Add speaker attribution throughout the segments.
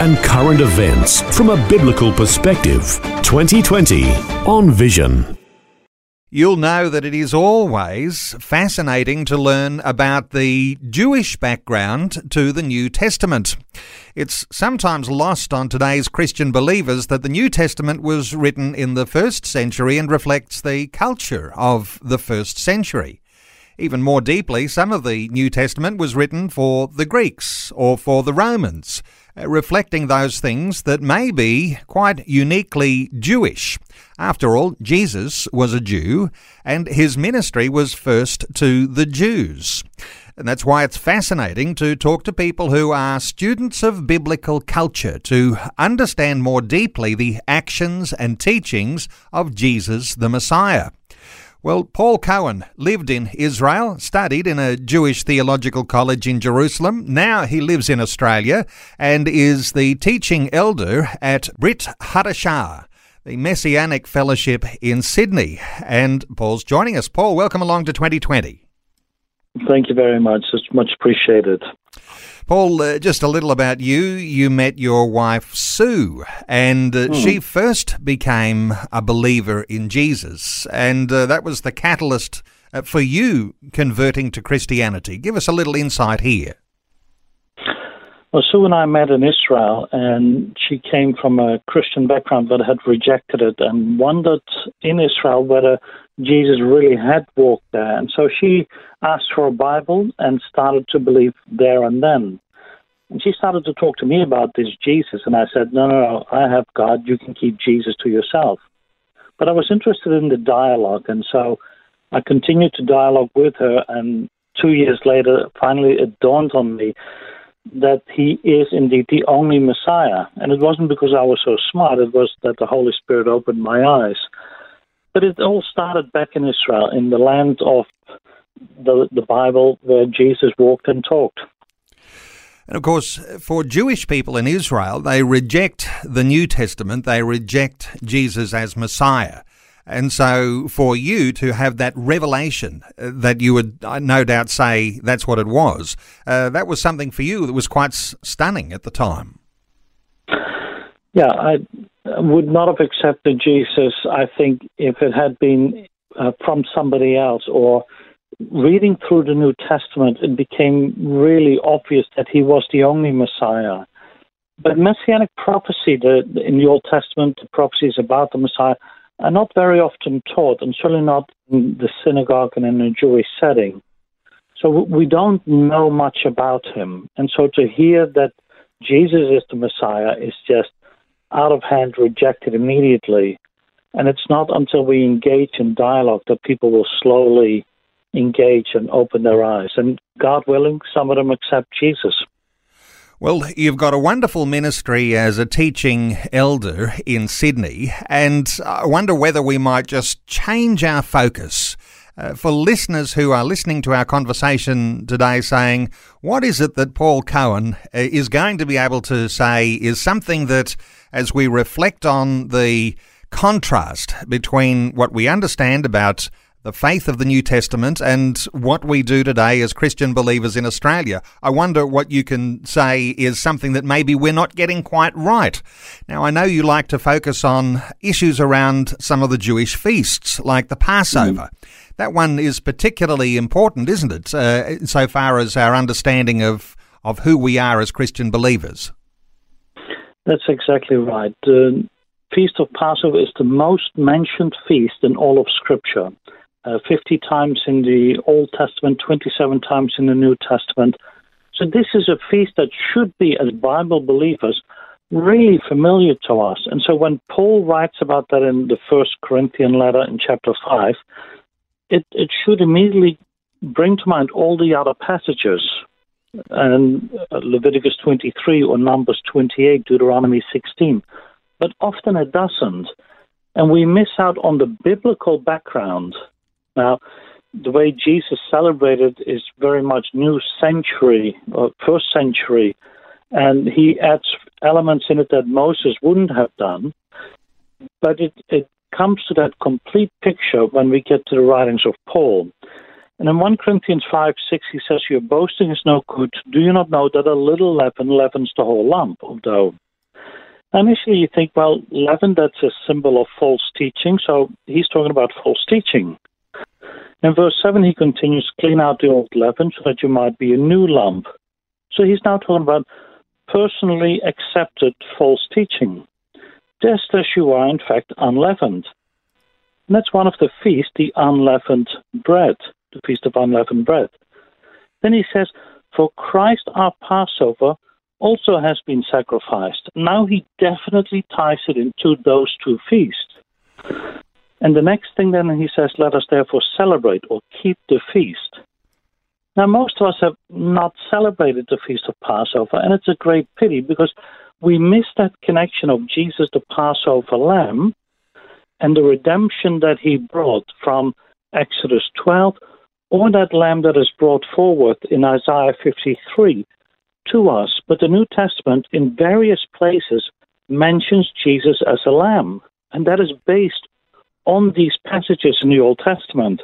Speaker 1: and current events from a biblical perspective. 2020 on Vision.
Speaker 2: You'll know that it is always fascinating to learn about the Jewish background to the New Testament. It's sometimes lost on today's Christian believers that the New Testament was written in the first century and reflects the culture of the first century. Even more deeply, some of the New Testament was written for the Greeks or for the Romans, uh, reflecting those things that may be quite uniquely Jewish. After all, Jesus was a Jew, and his ministry was first to the Jews. And that's why it's fascinating to talk to people who are students of biblical culture to understand more deeply the actions and teachings of Jesus the Messiah. Well, Paul Cohen lived in Israel, studied in a Jewish theological college in Jerusalem. Now he lives in Australia and is the teaching elder at Brit Hadashah, the Messianic Fellowship in Sydney. And Paul's joining us. Paul, welcome along to 2020.
Speaker 3: Thank you very much. It's much appreciated.
Speaker 2: Paul, uh, just a little about you. You met your wife, Sue, and uh, she first became a believer in Jesus, and uh, that was the catalyst uh, for you converting to Christianity. Give us a little insight here.
Speaker 3: Well, Sue and I met in Israel, and she came from a Christian background but had rejected it and wondered in Israel whether Jesus really had walked there. And so she asked for a Bible and started to believe there and then. And she started to talk to me about this Jesus, and I said, No, no, no, I have God. You can keep Jesus to yourself. But I was interested in the dialogue, and so I continued to dialogue with her. And two years later, finally, it dawned on me that he is indeed the only Messiah. And it wasn't because I was so smart, it was that the Holy Spirit opened my eyes. But it all started back in Israel, in the land of the, the Bible where Jesus walked and talked.
Speaker 2: And of course, for Jewish people in Israel, they reject the New Testament, they reject Jesus as Messiah. And so, for you to have that revelation uh, that you would uh, no doubt say that's what it was, uh, that was something for you that was quite stunning at the time.
Speaker 3: Yeah, I would not have accepted Jesus, I think, if it had been uh, from somebody else or reading through the New Testament, it became really obvious that he was the only Messiah. But messianic prophecy, the, in the Old Testament, the prophecies about the Messiah, are not very often taught, and certainly not in the synagogue and in a Jewish setting. So we don't know much about him. And so to hear that Jesus is the Messiah is just out of hand rejected immediately. And it's not until we engage in dialogue that people will slowly engage and open their eyes. And God willing, some of them accept Jesus.
Speaker 2: Well, you've got a wonderful ministry as a teaching elder in Sydney, and I wonder whether we might just change our focus. Uh, for listeners who are listening to our conversation today saying, what is it that Paul Cohen uh, is going to be able to say is something that, as we reflect on the contrast between what we understand about the faith of the New Testament and what we do today as Christian believers in Australia. I wonder what you can say is something that maybe we're not getting quite right. Now, I know you like to focus on issues around some of the Jewish feasts, like the Passover. Mm. That one is particularly important, isn't it, uh, so far as our understanding of, of who we are as Christian believers?
Speaker 3: That's exactly right. The Feast of Passover is the most mentioned feast in all of Scripture uh, 50 times in the Old Testament, 27 times in the New Testament. So this is a feast that should be, as Bible believers, really familiar to us. And so when Paul writes about that in the first Corinthian letter in chapter 5, it, it should immediately bring to mind all the other passages and uh, Leviticus 23 or Numbers 28, Deuteronomy 16. but often it doesn't. And we miss out on the biblical background. Now, the way Jesus celebrated is very much new century or first century, and he adds elements in it that Moses wouldn't have done. But it, it comes to that complete picture when we get to the writings of Paul. And in 1 Corinthians 5 6, he says, Your boasting is no good. Do you not know that a little leaven leavens the whole lump of dough? Initially, you think, well, leaven, that's a symbol of false teaching, so he's talking about false teaching. In verse 7, he continues, Clean out the old leaven so that you might be a new lump. So he's now talking about personally accepted false teaching just as you are, in fact, unleavened. And that's one of the feasts, the unleavened bread, the feast of unleavened bread. Then he says, For Christ our Passover also has been sacrificed. Now he definitely ties it into those two feasts. And the next thing then he says, Let us therefore celebrate or keep the feast. Now, most of us have not celebrated the Feast of Passover, and it's a great pity because we miss that connection of Jesus, the Passover lamb, and the redemption that he brought from Exodus 12, or that lamb that is brought forward in Isaiah 53 to us. But the New Testament, in various places, mentions Jesus as a lamb, and that is based on these passages in the Old Testament.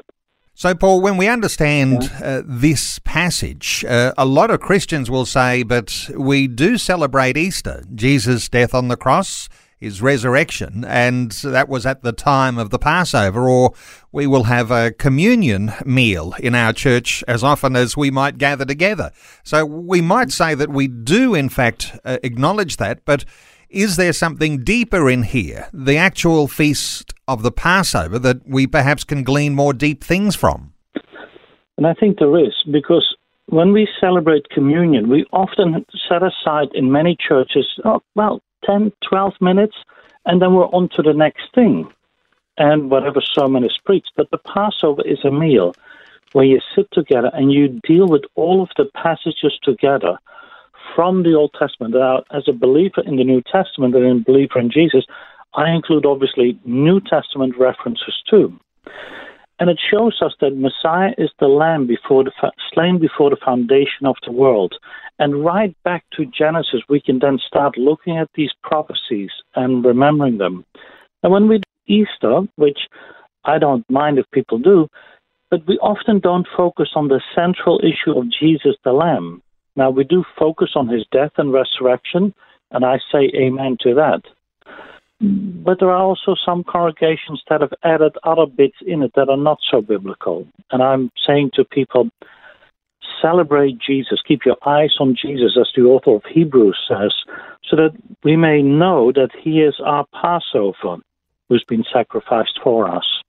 Speaker 2: So, Paul, when we understand uh, this passage, uh, a lot of Christians will say, but we do celebrate Easter, Jesus' death on the cross, his resurrection, and that was at the time of the Passover, or we will have a communion meal in our church as often as we might gather together. So, we might say that we do, in fact, uh, acknowledge that, but is there something deeper in here, the actual feast of the Passover, that we perhaps can glean more deep things from?
Speaker 3: And I think there is, because when we celebrate communion, we often set aside in many churches, oh, well, 10, 12 minutes, and then we're on to the next thing and whatever sermon is preached. But the Passover is a meal where you sit together and you deal with all of the passages together from the Old Testament. Now, as a believer in the New Testament and a believer in Jesus, I include obviously New Testament references too. And it shows us that Messiah is the lamb before the slain before the foundation of the world. And right back to Genesis, we can then start looking at these prophecies and remembering them. And when we do Easter, which I don't mind if people do, but we often don't focus on the central issue of Jesus the Lamb. Now, we do focus on his death and resurrection, and I say amen to that. But there are also some congregations that have added other bits in it that are not so biblical. And I'm saying to people, celebrate Jesus, keep your eyes on Jesus, as the author of Hebrews says, so that we may know that he is our Passover who's been sacrificed for us.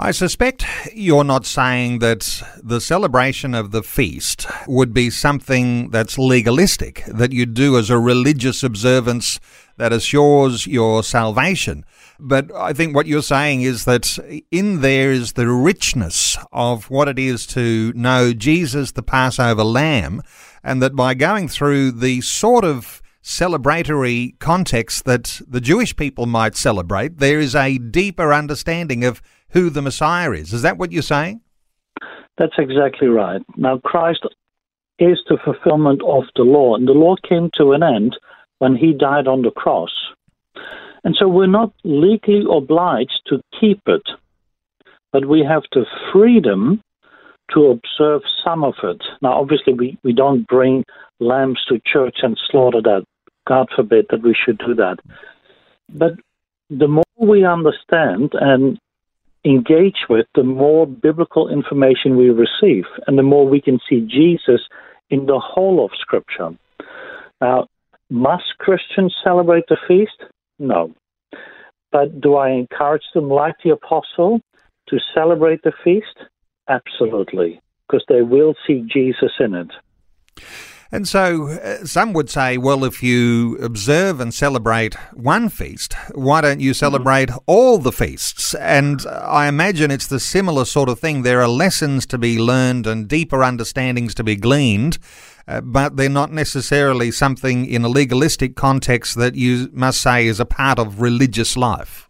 Speaker 2: I suspect you're not saying that the celebration of the feast would be something that's legalistic, that you do as a religious observance that assures your salvation. But I think what you're saying is that in there is the richness of what it is to know Jesus, the Passover lamb, and that by going through the sort of celebratory context that the Jewish people might celebrate, there is a deeper understanding of who the Messiah is. Is that what you're saying?
Speaker 3: That's exactly right. Now, Christ is the fulfillment of the law, and the law came to an end when he died on the cross. And so we're not legally obliged to keep it, but we have the freedom to observe some of it. Now, obviously, we, we don't bring lambs to church and slaughter that. God forbid that we should do that. But the more we understand and engage with, the more biblical information we receive, and the more we can see Jesus in the whole of Scripture. Now, must Christians celebrate the feast? No. But do I encourage them, like the apostle, to celebrate the feast? Absolutely, because they will see Jesus in it.
Speaker 2: And so uh, some would say, well, if you observe and celebrate one feast, why don't you celebrate mm-hmm. all the feasts? And I imagine it's the similar sort of thing. There are lessons to be learned and deeper understandings to be gleaned, uh, but they're not necessarily something in a legalistic context that you must say is a part of religious life.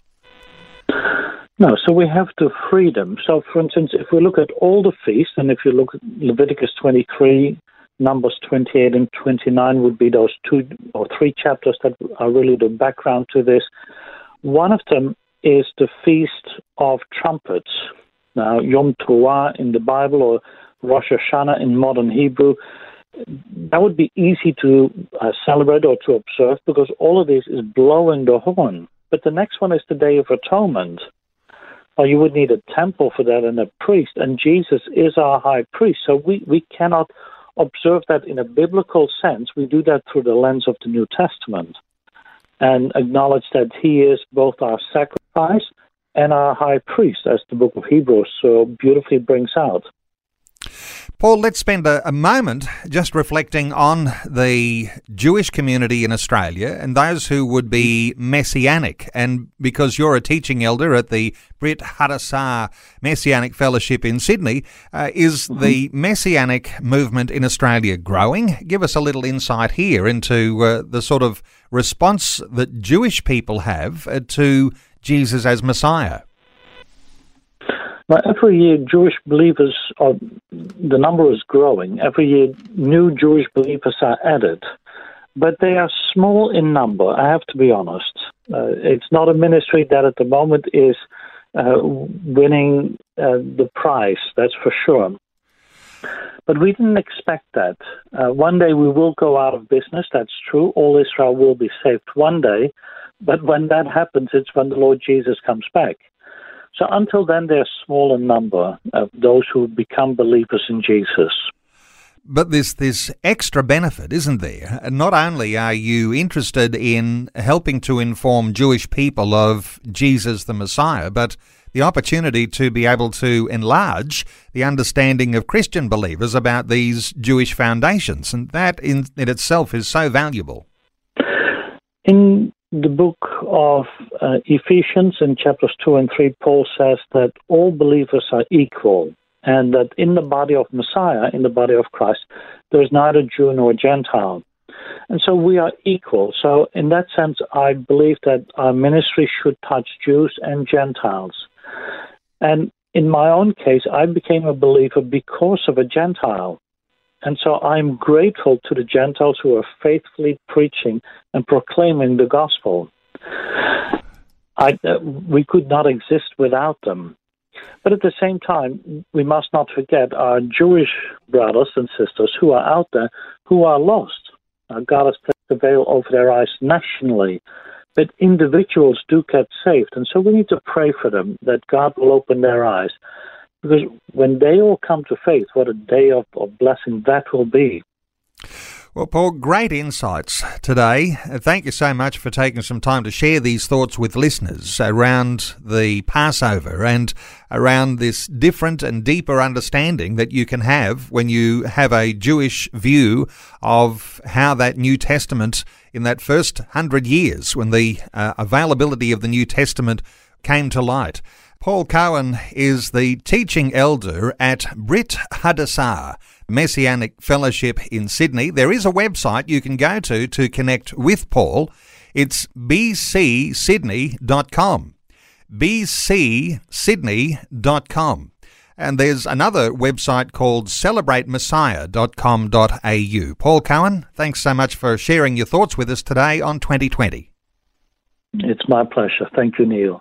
Speaker 3: No, so we have the freedom. So, for instance, if we look at all the feasts, and if you look at Leviticus 23, Numbers 28 and 29 would be those two or three chapters that are really the background to this. One of them is the Feast of Trumpets. Now, Yom Teruah in the Bible or Rosh Hashanah in modern Hebrew, that would be easy to uh, celebrate or to observe because all of this is blowing the horn. But the next one is the Day of Atonement. Well, you would need a temple for that and a priest, and Jesus is our high priest. So we, we cannot observe that in a biblical sense. We do that through the lens of the New Testament and acknowledge that he is both our sacrifice and our high priest, as the book of Hebrews so beautifully brings out.
Speaker 2: Paul, let's spend a, a, moment just reflecting on the Jewish community in Australia and those who would be messianic. And because you're a teaching elder at the Brit Hadashah Messianic Fellowship in Sydney, uh, is mm-hmm. the messianic movement in Australia growing? Give us a little insight here into uh, the sort of response that Jewish people have uh, to Jesus as Messiah.
Speaker 3: Now, every year, Jewish believers are, the number is growing. Every year, new Jewish believers are added, but they are small in number, I have to be honest. Uh, it's not a ministry that at the moment is uh, winning uh, the prize, that's for sure. But we didn't expect that. Uh, one day we will go out of business, that's true. All Israel will be saved one day. But when that happens, it's when the Lord Jesus comes back. So until then, they're small in number of those who become believers in Jesus.
Speaker 2: But there's this extra benefit, isn't there? Not only are you interested in helping to inform Jewish people of Jesus the Messiah, but the opportunity to be able to enlarge the understanding of Christian believers about these Jewish foundations. And that in, in itself is so valuable.
Speaker 3: In the book of uh, Ephesians in chapters 2 and 3, Paul says that all believers are equal and that in the body of Messiah, in the body of Christ, there is neither Jew nor Gentile. And so we are equal. So, in that sense, I believe that our ministry should touch Jews and Gentiles. And in my own case, I became a believer because of a Gentile. And so I'm grateful to the Gentiles who are faithfully preaching and proclaiming the gospel. I, uh, we could not exist without them. But at the same time, we must not forget our Jewish brothers and sisters who are out there who are lost. God has placed a veil over their eyes nationally, but individuals do get saved. And so we need to pray for them that God will open their eyes. Because when they all come to faith, what a day of, of blessing that will be.
Speaker 2: Well, Paul, great insights today. Thank you so much for taking some time to share these thoughts with listeners around the Passover and around this different and deeper understanding that you can have when you have a Jewish view of how that New Testament, in that first hundred years, when the uh, availability of the New Testament came to light. Paul Cowan is the teaching elder at Brit Hadashah Messianic Fellowship in Sydney. There is a website you can go to to connect with Paul. It's bcsydney.com. bcsydney.com. And there's another website called celebratemessiah.com.au. Paul Cowan, thanks so much for sharing your thoughts with us today on 2020.
Speaker 3: It's my pleasure. Thank you, Neil.